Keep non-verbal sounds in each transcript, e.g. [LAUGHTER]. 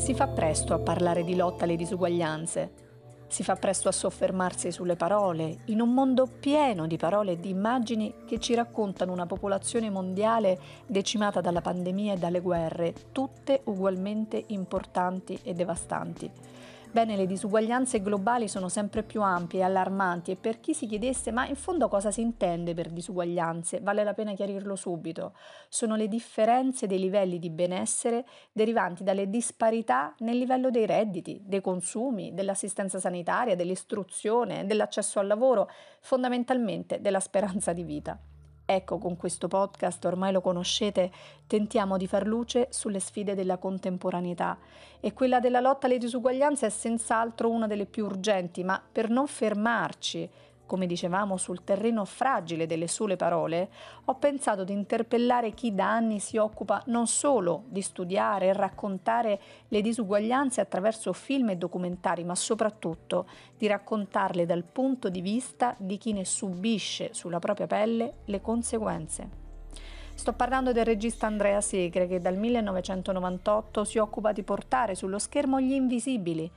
Si fa presto a parlare di lotta alle disuguaglianze. Si fa presto a soffermarsi sulle parole, in un mondo pieno di parole e di immagini che ci raccontano una popolazione mondiale decimata dalla pandemia e dalle guerre, tutte ugualmente importanti e devastanti. Bene, le disuguaglianze globali sono sempre più ampie e allarmanti e per chi si chiedesse ma in fondo cosa si intende per disuguaglianze, vale la pena chiarirlo subito. Sono le differenze dei livelli di benessere derivanti dalle disparità nel livello dei redditi, dei consumi, dell'assistenza sanitaria, dell'istruzione, dell'accesso al lavoro, fondamentalmente della speranza di vita. Ecco, con questo podcast, ormai lo conoscete, tentiamo di far luce sulle sfide della contemporaneità. E quella della lotta alle disuguaglianze è senz'altro una delle più urgenti, ma per non fermarci come dicevamo, sul terreno fragile delle sole parole, ho pensato di interpellare chi da anni si occupa non solo di studiare e raccontare le disuguaglianze attraverso film e documentari, ma soprattutto di raccontarle dal punto di vista di chi ne subisce sulla propria pelle le conseguenze. Sto parlando del regista Andrea Segre che dal 1998 si occupa di portare sullo schermo gli invisibili,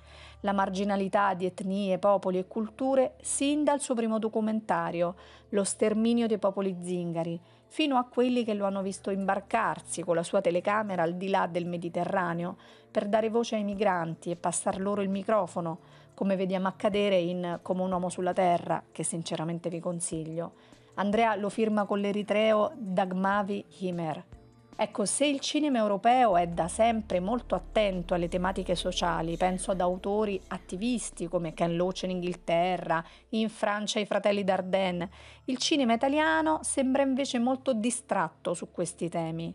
la marginalità di etnie, popoli e culture sin dal suo primo documentario, Lo sterminio dei popoli zingari, fino a quelli che lo hanno visto imbarcarsi con la sua telecamera al di là del Mediterraneo per dare voce ai migranti e passar loro il microfono, come vediamo accadere in Come un uomo sulla terra, che sinceramente vi consiglio. Andrea lo firma con l'eritreo Dagmavi Himer. Ecco, se il cinema europeo è da sempre molto attento alle tematiche sociali, penso ad autori attivisti come Ken Loach in Inghilterra, in Francia i fratelli Dardenne, il cinema italiano sembra invece molto distratto su questi temi.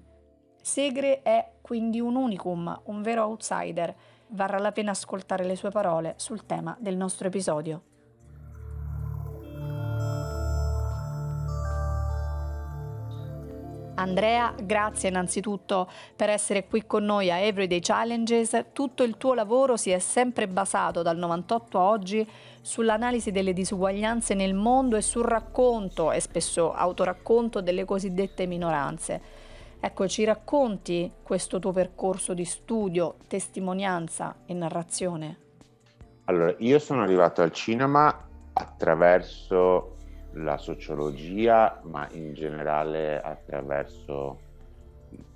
Segre è quindi un unicum, un vero outsider. Varrà la pena ascoltare le sue parole sul tema del nostro episodio. Andrea, grazie innanzitutto per essere qui con noi a Everyday Challenges. Tutto il tuo lavoro si è sempre basato dal 98 a oggi sull'analisi delle disuguaglianze nel mondo e sul racconto e spesso autoracconto delle cosiddette minoranze. Ecco, ci racconti questo tuo percorso di studio, testimonianza e narrazione? Allora, io sono arrivato al cinema attraverso la sociologia, ma in generale attraverso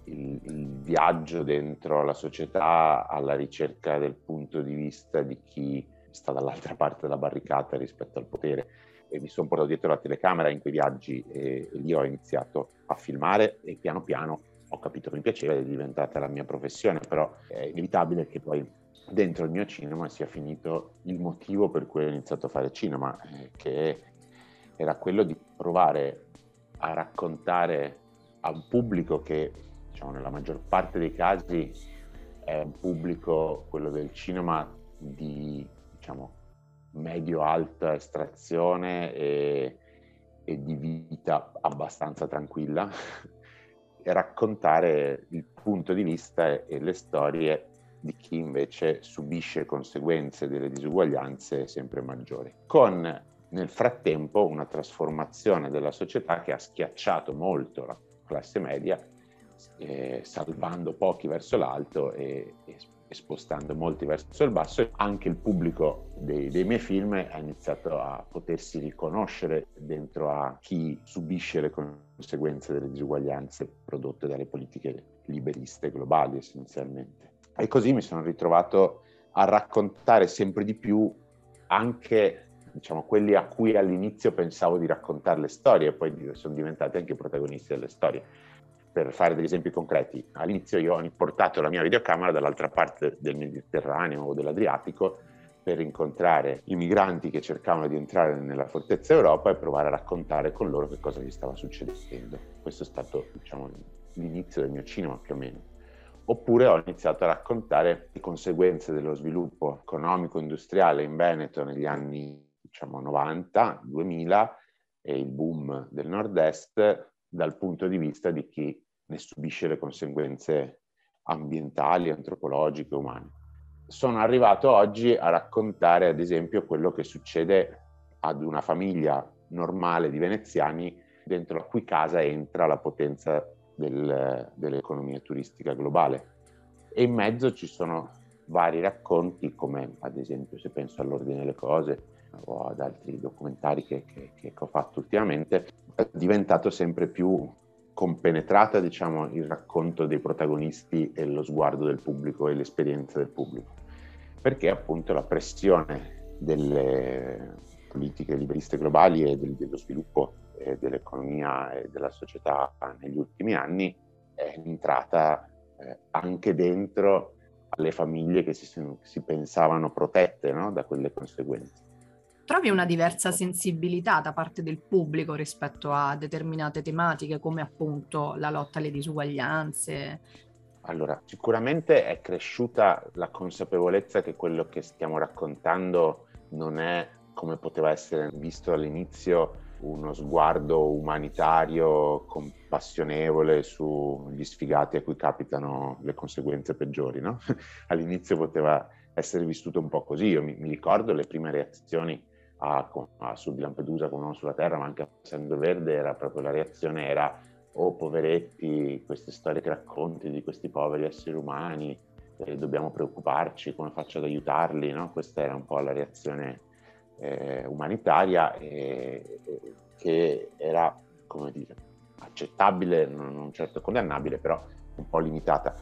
il, il, viaggio dentro la società alla ricerca del punto di vista di chi sta dall'altra parte della barricata rispetto al potere. E mi sono portato dietro la telecamera in quei viaggi e, e lì ho iniziato a filmare e piano piano ho capito che mi piaceva ed è diventata la mia professione, però è inevitabile che poi dentro il mio cinema sia finito il motivo per cui ho iniziato a fare cinema, eh, che era quello di provare a raccontare a un pubblico che diciamo, nella maggior parte dei casi è un pubblico, quello del cinema, di diciamo, medio-alta estrazione e, e di vita abbastanza tranquilla [LAUGHS] e raccontare il punto di vista e le storie di chi invece subisce conseguenze delle disuguaglianze sempre maggiori. Con nel frattempo una trasformazione della società che ha schiacciato molto la classe media, eh, salvando pochi verso l'alto e, e, spostando molti verso il basso. Anche il pubblico dei, dei miei film ha iniziato a potersi riconoscere dentro a chi subisce le conseguenze delle disuguaglianze prodotte dalle politiche liberiste globali essenzialmente. E così mi sono ritrovato a raccontare sempre di più anche diciamo, quelli a cui all'inizio pensavo di raccontare le storie e poi sono diventati anche protagonisti delle storie. Per fare degli esempi concreti, all'inizio io ho portato la mia videocamera dall'altra parte del Mediterraneo o dell'Adriatico per incontrare i migranti che cercavano di entrare nella fortezza Europa e provare a raccontare con loro che cosa gli stava succedendo. Questo è stato diciamo, l'inizio del mio cinema più o meno. Oppure ho iniziato a raccontare le conseguenze dello sviluppo economico-industriale in Veneto negli anni diciamo 90, 2000 e il boom del nord-est dal punto di vista di chi ne subisce le conseguenze ambientali, antropologiche, umane. Sono arrivato oggi a raccontare ad esempio quello che succede ad una famiglia normale di veneziani dentro la cui casa entra la potenza del, dell'economia turistica globale. E in mezzo ci sono vari racconti, come ad esempio se penso all'ordine delle cose o ad altri documentari che, che, che ho fatto ultimamente, è diventato sempre più compenetrata diciamo, il racconto dei protagonisti e lo sguardo del pubblico e l'esperienza del pubblico, perché appunto la pressione delle politiche liberiste globali e del, dello sviluppo eh, dell'economia e della società negli ultimi anni è entrata eh, anche dentro alle famiglie che si, si pensavano protette no? da quelle conseguenze. Trovi una diversa sensibilità da parte del pubblico rispetto a determinate tematiche come appunto la lotta alle disuguaglianze? Allora, sicuramente è cresciuta la consapevolezza che quello che stiamo raccontando non è come poteva essere visto all'inizio uno sguardo umanitario, compassionevole sugli sfigati a cui capitano le conseguenze peggiori. No? [LAUGHS] All'inizio poteva essere vissuto un po' così. Io mi, mi ricordo le prime reazioni a, a Sud Lampedusa con Uomo sulla Terra, ma anche a Sendo Verde, era proprio la reazione era oh poveretti, queste storie che racconti di questi poveri esseri umani, eh, dobbiamo preoccuparci, come faccio ad aiutarli? No? Questa era un po' la reazione eh, umanitaria eh, che era, come dire, accettabile, non certo condannabile, però un po' limitata.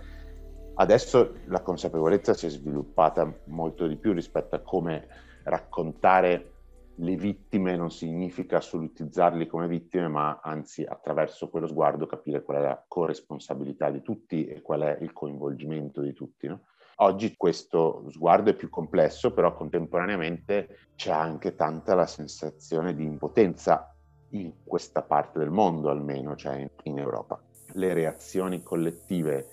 Adesso la consapevolezza si è sviluppata molto di più rispetto a come raccontare le vittime non significa assolutizzarli come vittime, ma anzi attraverso quello sguardo capire qual è la corresponsabilità di tutti e qual è il coinvolgimento di tutti. No? Oggi questo sguardo è più complesso, però contemporaneamente c'è anche tanta la sensazione di impotenza in questa parte del mondo almeno, cioè in Europa. Le reazioni collettive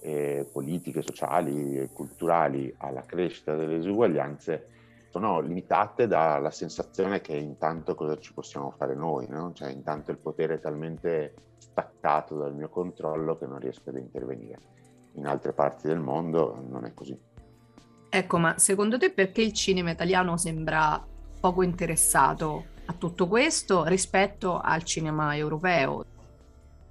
eh, politiche, sociali e culturali alla crescita delle disuguaglianze sono limitate dalla sensazione che intanto cosa ci possiamo fare noi, no? cioè intanto il potere è talmente staccato dal mio controllo che non riesco ad intervenire in altre parti del mondo non è così. Ecco, ma secondo te perché il cinema italiano sembra poco interessato a tutto questo rispetto al cinema europeo?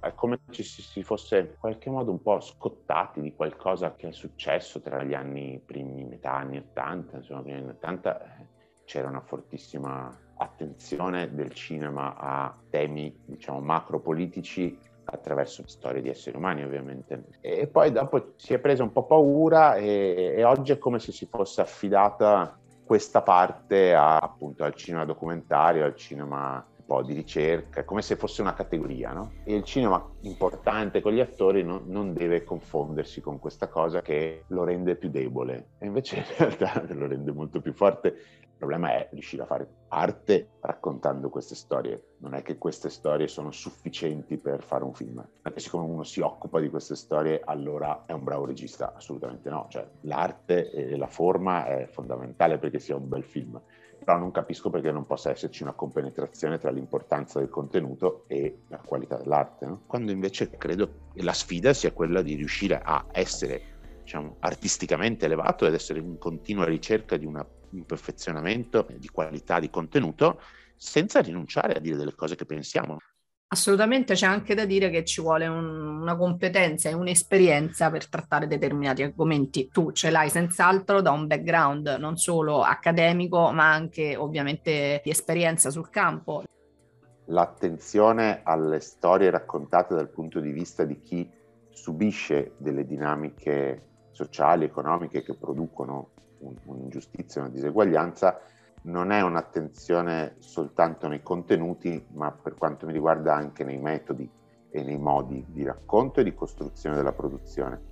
È come se si fosse in qualche modo un po' scottati di qualcosa che è successo tra gli anni primi, metà anni 80, insomma, primi anni 80 eh, c'era una fortissima attenzione del cinema a temi, diciamo, macropolitici attraverso storie di esseri umani ovviamente. E poi dopo si è presa un po' paura e, e oggi è come se si fosse affidata questa parte a, appunto al cinema documentario, al cinema po' di ricerca, come se fosse una categoria, no? E il cinema importante con gli attori no, non deve confondersi con questa cosa che lo rende più debole, e invece in realtà [LAUGHS] lo rende molto più forte il problema è riuscire a fare arte raccontando queste storie. Non è che queste storie sono sufficienti per fare un film. Perché siccome uno si occupa di queste storie, allora è un bravo regista. Assolutamente no. Cioè, l'arte e la forma è fondamentale perché sia un bel film. Però non capisco perché non possa esserci una compenetrazione tra l'importanza del contenuto e la qualità dell'arte. No? Quando invece credo che la sfida sia quella di riuscire a essere diciamo, artisticamente elevato ed essere in continua ricerca di una un perfezionamento di qualità di contenuto senza rinunciare a dire delle cose che pensiamo. Assolutamente c'è anche da dire che ci vuole un, una competenza e un'esperienza per trattare determinati argomenti. Tu ce l'hai senz'altro da un background non solo accademico, ma anche ovviamente di esperienza sul campo. L'attenzione alle storie raccontate dal punto di vista di chi subisce delle dinamiche sociali, economiche che producono un'ingiustizia, una diseguaglianza, non è un'attenzione soltanto nei contenuti, ma per quanto mi riguarda anche nei metodi e nei modi di racconto e di costruzione della produzione.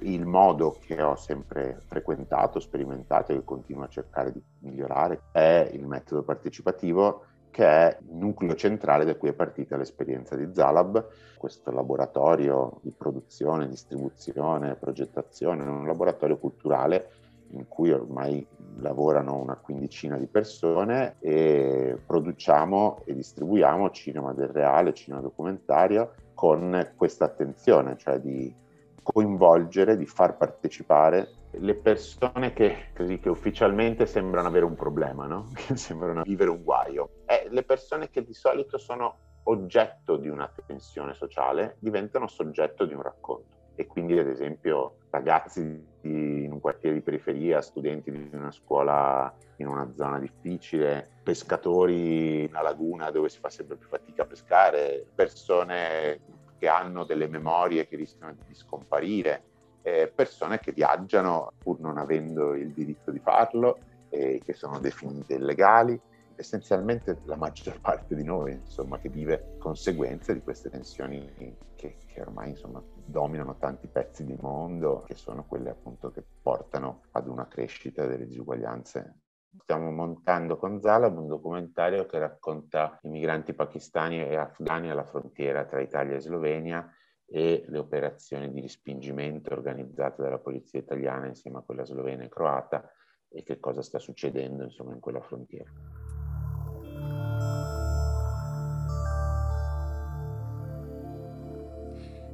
Il modo che ho sempre frequentato, sperimentato e che continuo a cercare di migliorare è il metodo partecipativo che è il nucleo centrale da cui è partita l'esperienza di Zalab, questo laboratorio di produzione, distribuzione, progettazione, un laboratorio culturale in cui ormai lavorano una quindicina di persone e produciamo e distribuiamo cinema del reale, cinema documentario con questa attenzione, cioè di coinvolgere, di far partecipare le persone che, così, che ufficialmente sembrano avere un problema, no? [LAUGHS] che sembrano vivere un guaio. E le persone che di solito sono oggetto di una tensione sociale diventano soggetto di un racconto e quindi ad esempio ragazzi di, in un quartiere di periferia, studenti di una scuola in una zona difficile, pescatori in una laguna dove si fa sempre più fatica a pescare, persone che hanno delle memorie che rischiano di scomparire, eh, persone che viaggiano pur non avendo il diritto di farlo e che sono definite illegali. Essenzialmente la maggior parte di noi, insomma, che vive conseguenze di queste tensioni che, che ormai, insomma, dominano tanti pezzi di mondo, che sono quelle appunto che portano ad una crescita delle disuguaglianze. Stiamo montando con Zalab un documentario che racconta i migranti pakistani e afghani alla frontiera tra Italia e Slovenia e le operazioni di respingimento organizzate dalla polizia italiana insieme a quella slovena e croata e che cosa sta succedendo insomma in quella frontiera.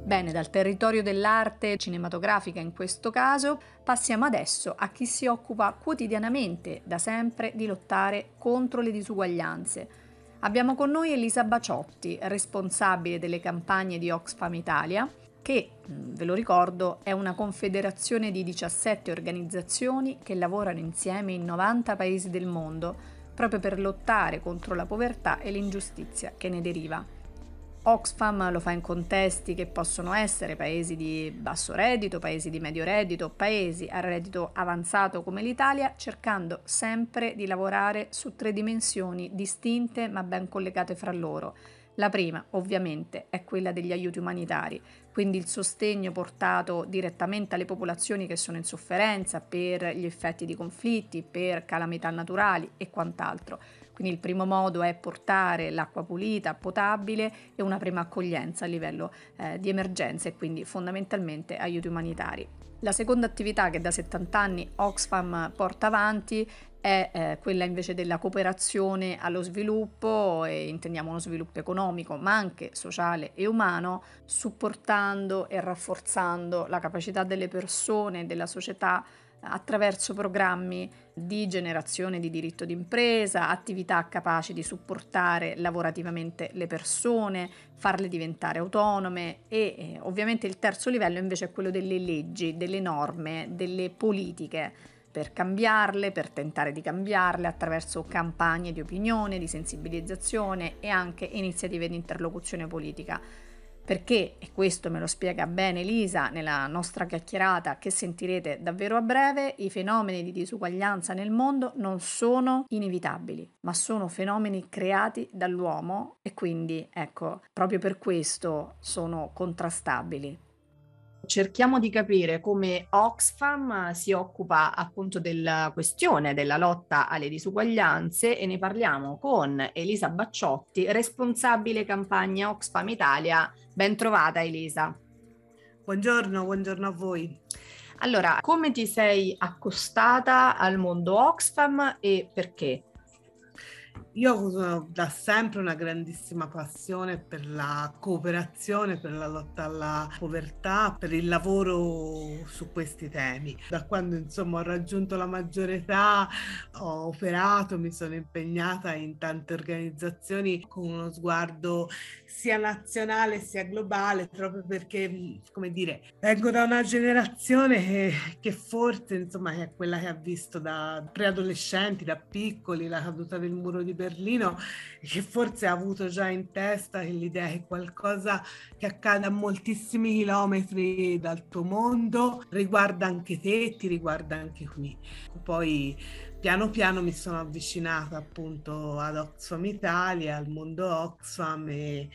Bene, dal territorio dell'arte cinematografica in questo caso, passiamo adesso a chi si occupa quotidianamente, da sempre, di lottare contro le disuguaglianze. Abbiamo con noi Elisa Baciotti, responsabile delle campagne di Oxfam Italia, che, mm, ve lo ricordo, è una confederazione di 17 organizzazioni che lavorano insieme in 90 paesi del mondo, proprio per lottare contro la povertà e l'ingiustizia che ne deriva. Oxfam lo fa in contesti che possono essere paesi di basso reddito, paesi di medio reddito, paesi a reddito avanzato come l'Italia, cercando sempre di lavorare su tre dimensioni distinte ma ben collegate fra loro. La prima, ovviamente, è quella degli aiuti umanitari, quindi il sostegno portato direttamente alle popolazioni che sono in sofferenza per gli effetti di conflitti, per calamità naturali e quant'altro. Quindi il primo modo è portare l'acqua pulita, potabile e una prima accoglienza a livello eh, di emergenza e quindi fondamentalmente aiuti umanitari. La seconda attività che da 70 anni Oxfam porta avanti è eh, quella invece della cooperazione allo sviluppo e intendiamo uno sviluppo economico ma anche sociale e umano supportando e rafforzando la capacità delle persone e della società attraverso programmi di generazione di diritto d'impresa, attività capaci di supportare lavorativamente le persone, farle diventare autonome e eh, ovviamente il terzo livello invece è quello delle leggi, delle norme, delle politiche per cambiarle, per tentare di cambiarle attraverso campagne di opinione, di sensibilizzazione e anche iniziative di interlocuzione politica perché, e questo me lo spiega bene Lisa nella nostra chiacchierata che sentirete davvero a breve, i fenomeni di disuguaglianza nel mondo non sono inevitabili, ma sono fenomeni creati dall'uomo e quindi, ecco, proprio per questo sono contrastabili cerchiamo di capire come Oxfam si occupa appunto della questione della lotta alle disuguaglianze e ne parliamo con Elisa Bacciotti, responsabile campagna Oxfam Italia. Ben trovata Elisa. Buongiorno, buongiorno a voi. Allora, come ti sei accostata al mondo Oxfam e perché? Io ho da sempre una grandissima passione per la cooperazione, per la lotta alla povertà, per il lavoro su questi temi. Da quando insomma ho raggiunto la maggiore età ho operato, mi sono impegnata in tante organizzazioni con uno sguardo sia nazionale sia globale, proprio perché, come dire, vengo da una generazione che, che forse insomma è quella che ha visto da preadolescenti, da piccoli, la caduta del muro di Berlino che forse ha avuto già in testa l'idea che qualcosa che accade a moltissimi chilometri dal tuo mondo riguarda anche te, ti riguarda anche qui. Poi piano piano mi sono avvicinata appunto ad Oxfam Italia, al mondo Oxfam e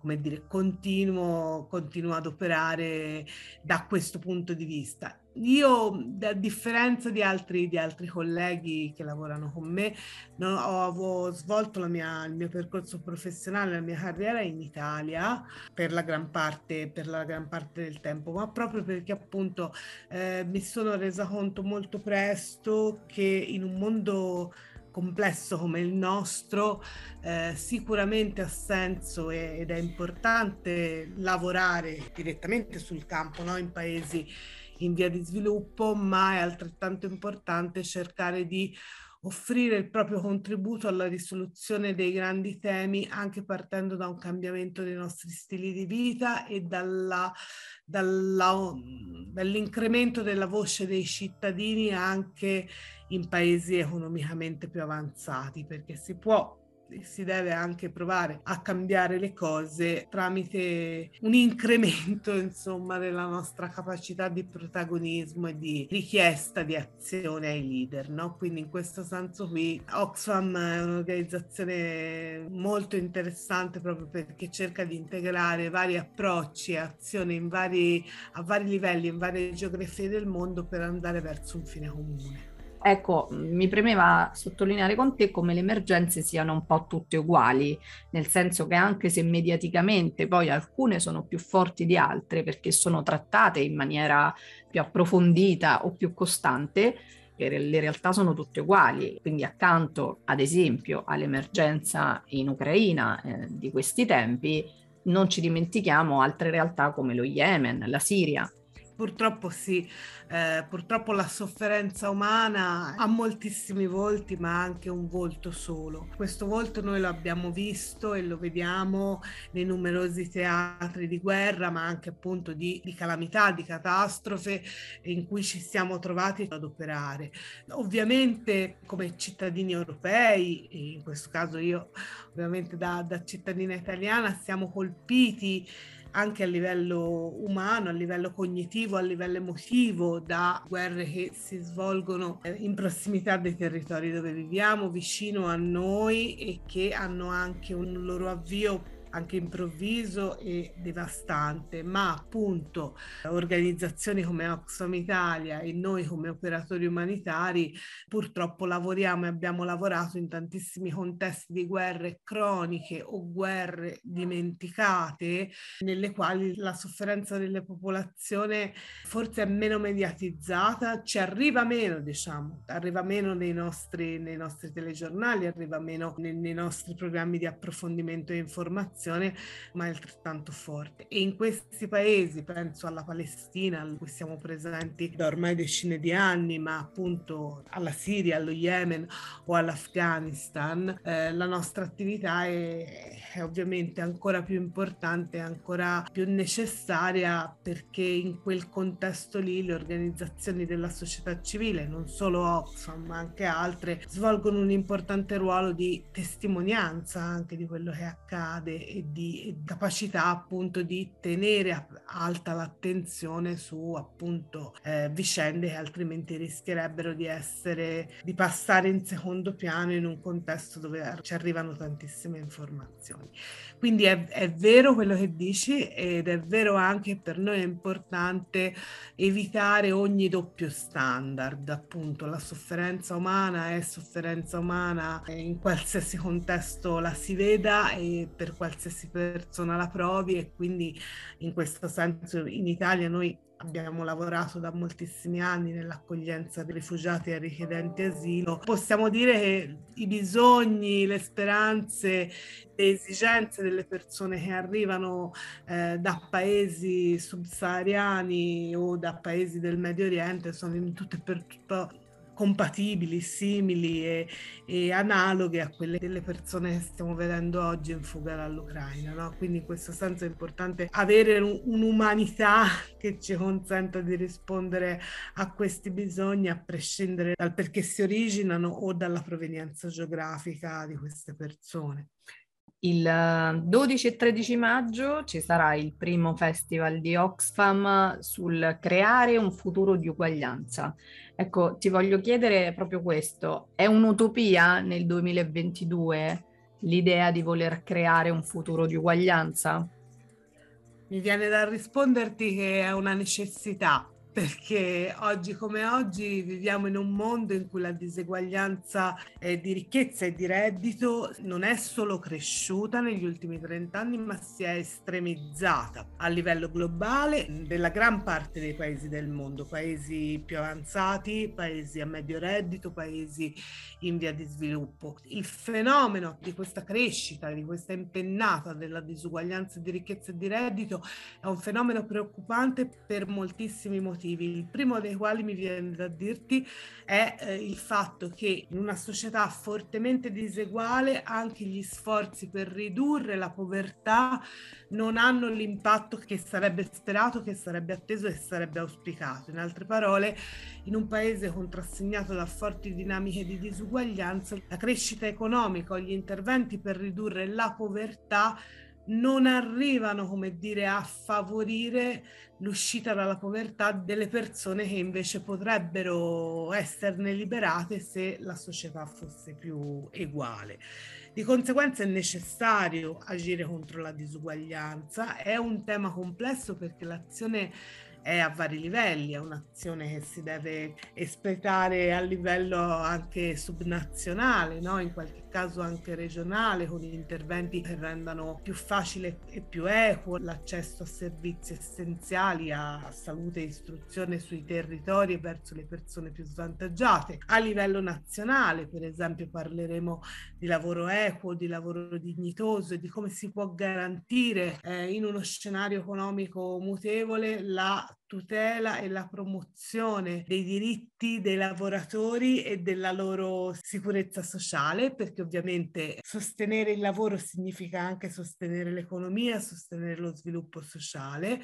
come dire, continuo, continuo ad operare da questo punto di vista. Io, a differenza di altri, di altri colleghi che lavorano con me, non ho, ho svolto mia, il mio percorso professionale, la mia carriera in Italia per la gran parte, per la gran parte del tempo, ma proprio perché appunto eh, mi sono resa conto molto presto che in un mondo complesso come il nostro, eh, sicuramente ha senso ed è importante lavorare direttamente sul campo no? in paesi in via di sviluppo, ma è altrettanto importante cercare di offrire il proprio contributo alla risoluzione dei grandi temi anche partendo da un cambiamento dei nostri stili di vita e dalla, dalla, dall'incremento della voce dei cittadini anche in paesi economicamente più avanzati, perché si può si deve anche provare a cambiare le cose tramite un incremento, [LAUGHS] insomma, della nostra capacità di protagonismo e di richiesta di azione ai leader, no? Quindi in questo senso qui Oxfam è un'organizzazione molto interessante proprio perché cerca di integrare vari approcci e azioni in vari, a vari livelli, in varie geografie del mondo per andare verso un fine comune. Ecco, mi premeva sottolineare con te come le emergenze siano un po' tutte uguali, nel senso che anche se mediaticamente poi alcune sono più forti di altre perché sono trattate in maniera più approfondita o più costante, le realtà sono tutte uguali. Quindi accanto, ad esempio, all'emergenza in Ucraina eh, di questi tempi, non ci dimentichiamo altre realtà come lo Yemen, la Siria, Purtroppo sì, eh, purtroppo la sofferenza umana ha moltissimi volti ma anche un volto solo. Questo volto noi lo abbiamo visto e lo vediamo nei numerosi teatri di guerra ma anche appunto di, di calamità, di catastrofe in cui ci siamo trovati ad operare. Ovviamente come cittadini europei, in questo caso io ovviamente da, da cittadina italiana, siamo colpiti anche a livello umano, a livello cognitivo, a livello emotivo, da guerre che si svolgono eh, in prossimità dei territori dove viviamo, vicino a noi e che hanno anche un loro avvio anche improvviso e devastante, ma appunto organizzazioni come Oxfam Italia e noi come operatori umanitari purtroppo lavoriamo e abbiamo lavorato in tantissimi contesti di guerre croniche o guerre dimenticate nelle quali la sofferenza delle popolazioni forse è meno mediatizzata, ci arriva meno diciamo, arriva meno nei nostri, nei nostri telegiornali, arriva meno nei, nei nostri programmi di approfondimento e informazione popolazione, ma è altrettanto forte. E in questi paesi, penso alla Palestina, in cui siamo presenti da ormai decine di anni, ma appunto alla Siria, allo Yemen o all'Afghanistan, eh, la nostra attività è, è ovviamente ancora più importante, ancora più necessaria perché in quel contesto lì le organizzazioni della società civile, non solo Oxfam ma anche altre, svolgono un importante ruolo di testimonianza anche di quello che accade e di capacità appunto di tenere alta l'attenzione su appunto eh, vicende che altrimenti rischierebbero di essere di passare in secondo piano in un contesto dove ci arrivano tantissime informazioni. Quindi è, è vero quello che dici ed è vero anche per noi è importante evitare ogni doppio standard, appunto la sofferenza umana è sofferenza umana in qualsiasi contesto la si veda e per qualsiasi persona la provi e quindi in questo senso in Italia noi abbiamo lavorato da moltissimi anni nell'accoglienza di rifugiati e richiedenti asilo, possiamo dire che i bisogni, le speranze, le esigenze delle persone che arrivano eh, da paesi subsahariani o da paesi del Medio Oriente sono in tutto e per tutto compatibili, simili e, e, analoghe a quelle delle persone che stiamo vedendo oggi in fuga dall'Ucraina. No? Quindi in questo senso è importante avere un, un'umanità che ci consenta di rispondere a questi bisogni a prescindere dal perché si originano o dalla provenienza geografica di queste persone. Il 12 e 13 maggio ci sarà il primo festival di Oxfam sul creare un futuro di uguaglianza. Ecco, ti voglio chiedere proprio questo. È un'utopia nel 2022 l'idea di voler creare un futuro di uguaglianza? Mi viene da risponderti che è una necessità perché oggi come oggi viviamo in un mondo in cui la diseguaglianza eh, di ricchezza e di reddito non è solo cresciuta negli ultimi 30 anni, ma si è estremizzata a livello globale della gran parte dei paesi del mondo, paesi più avanzati, paesi a medio reddito, paesi in via di sviluppo. Il fenomeno di questa crescita, di questa impennata della disuguaglianza di ricchezza e di reddito è un fenomeno preoccupante per moltissimi motivi motivi. Il primo dei quali mi viene da dirti è eh, il fatto che in una società fortemente diseguale anche gli sforzi per ridurre la povertà non hanno l'impatto che sarebbe sperato, che sarebbe atteso e sarebbe auspicato. In altre parole, in un paese contrassegnato da forti dinamiche di disuguaglianza, la crescita economica o gli interventi per ridurre la povertà non arrivano, come dire, a favorire l'uscita dalla povertà delle persone che invece potrebbero esserne liberate se la società fosse più uguale. Di conseguenza è necessario agire contro la disuguaglianza, è un tema complesso perché l'azione è a vari livelli, è un'azione che si deve espletare a livello anche subnazionale, no? in qualche caso anche regionale, con interventi che rendano più facile e più equo l'accesso a servizi essenziali, a salute e istruzione sui territori e verso le persone più svantaggiate. A livello nazionale, per esempio, parleremo di lavoro equo, di lavoro dignitoso e di come si può garantire eh, in uno scenario economico mutevole la tutela e la promozione dei diritti dei lavoratori e della loro sicurezza sociale, perché ovviamente sostenere il lavoro significa anche sostenere l'economia, sostenere lo sviluppo sociale,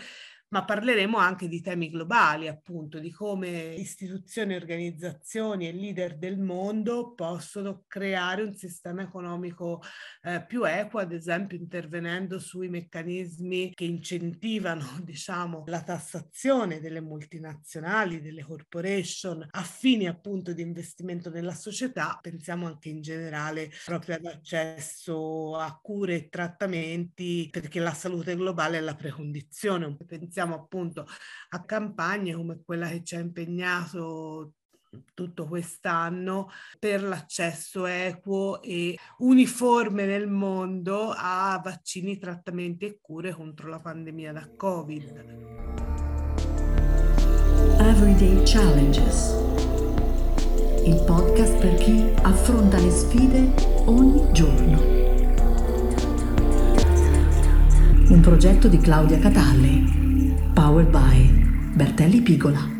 ma parleremo anche di temi globali, appunto, di come istituzioni, organizzazioni e leader del mondo possono creare un sistema economico eh, più equo, ad esempio intervenendo sui meccanismi che incentivano, [LAUGHS] diciamo, la tassazione delle multinazionali, delle corporation, a fini appunto di investimento nella società, pensiamo anche in generale proprio all'accesso a cure e trattamenti, perché la salute globale è la precondizione. Pensiamo pensiamo appunto a campagne come quella che ci ha impegnato tutto quest'anno per l'accesso equo e uniforme nel mondo a vaccini, trattamenti e cure contro la pandemia da Covid. Everyday Challenges. Il podcast per chi affronta le sfide ogni giorno. Un progetto di Claudia Catalli. Powered by Bertelli Pigola.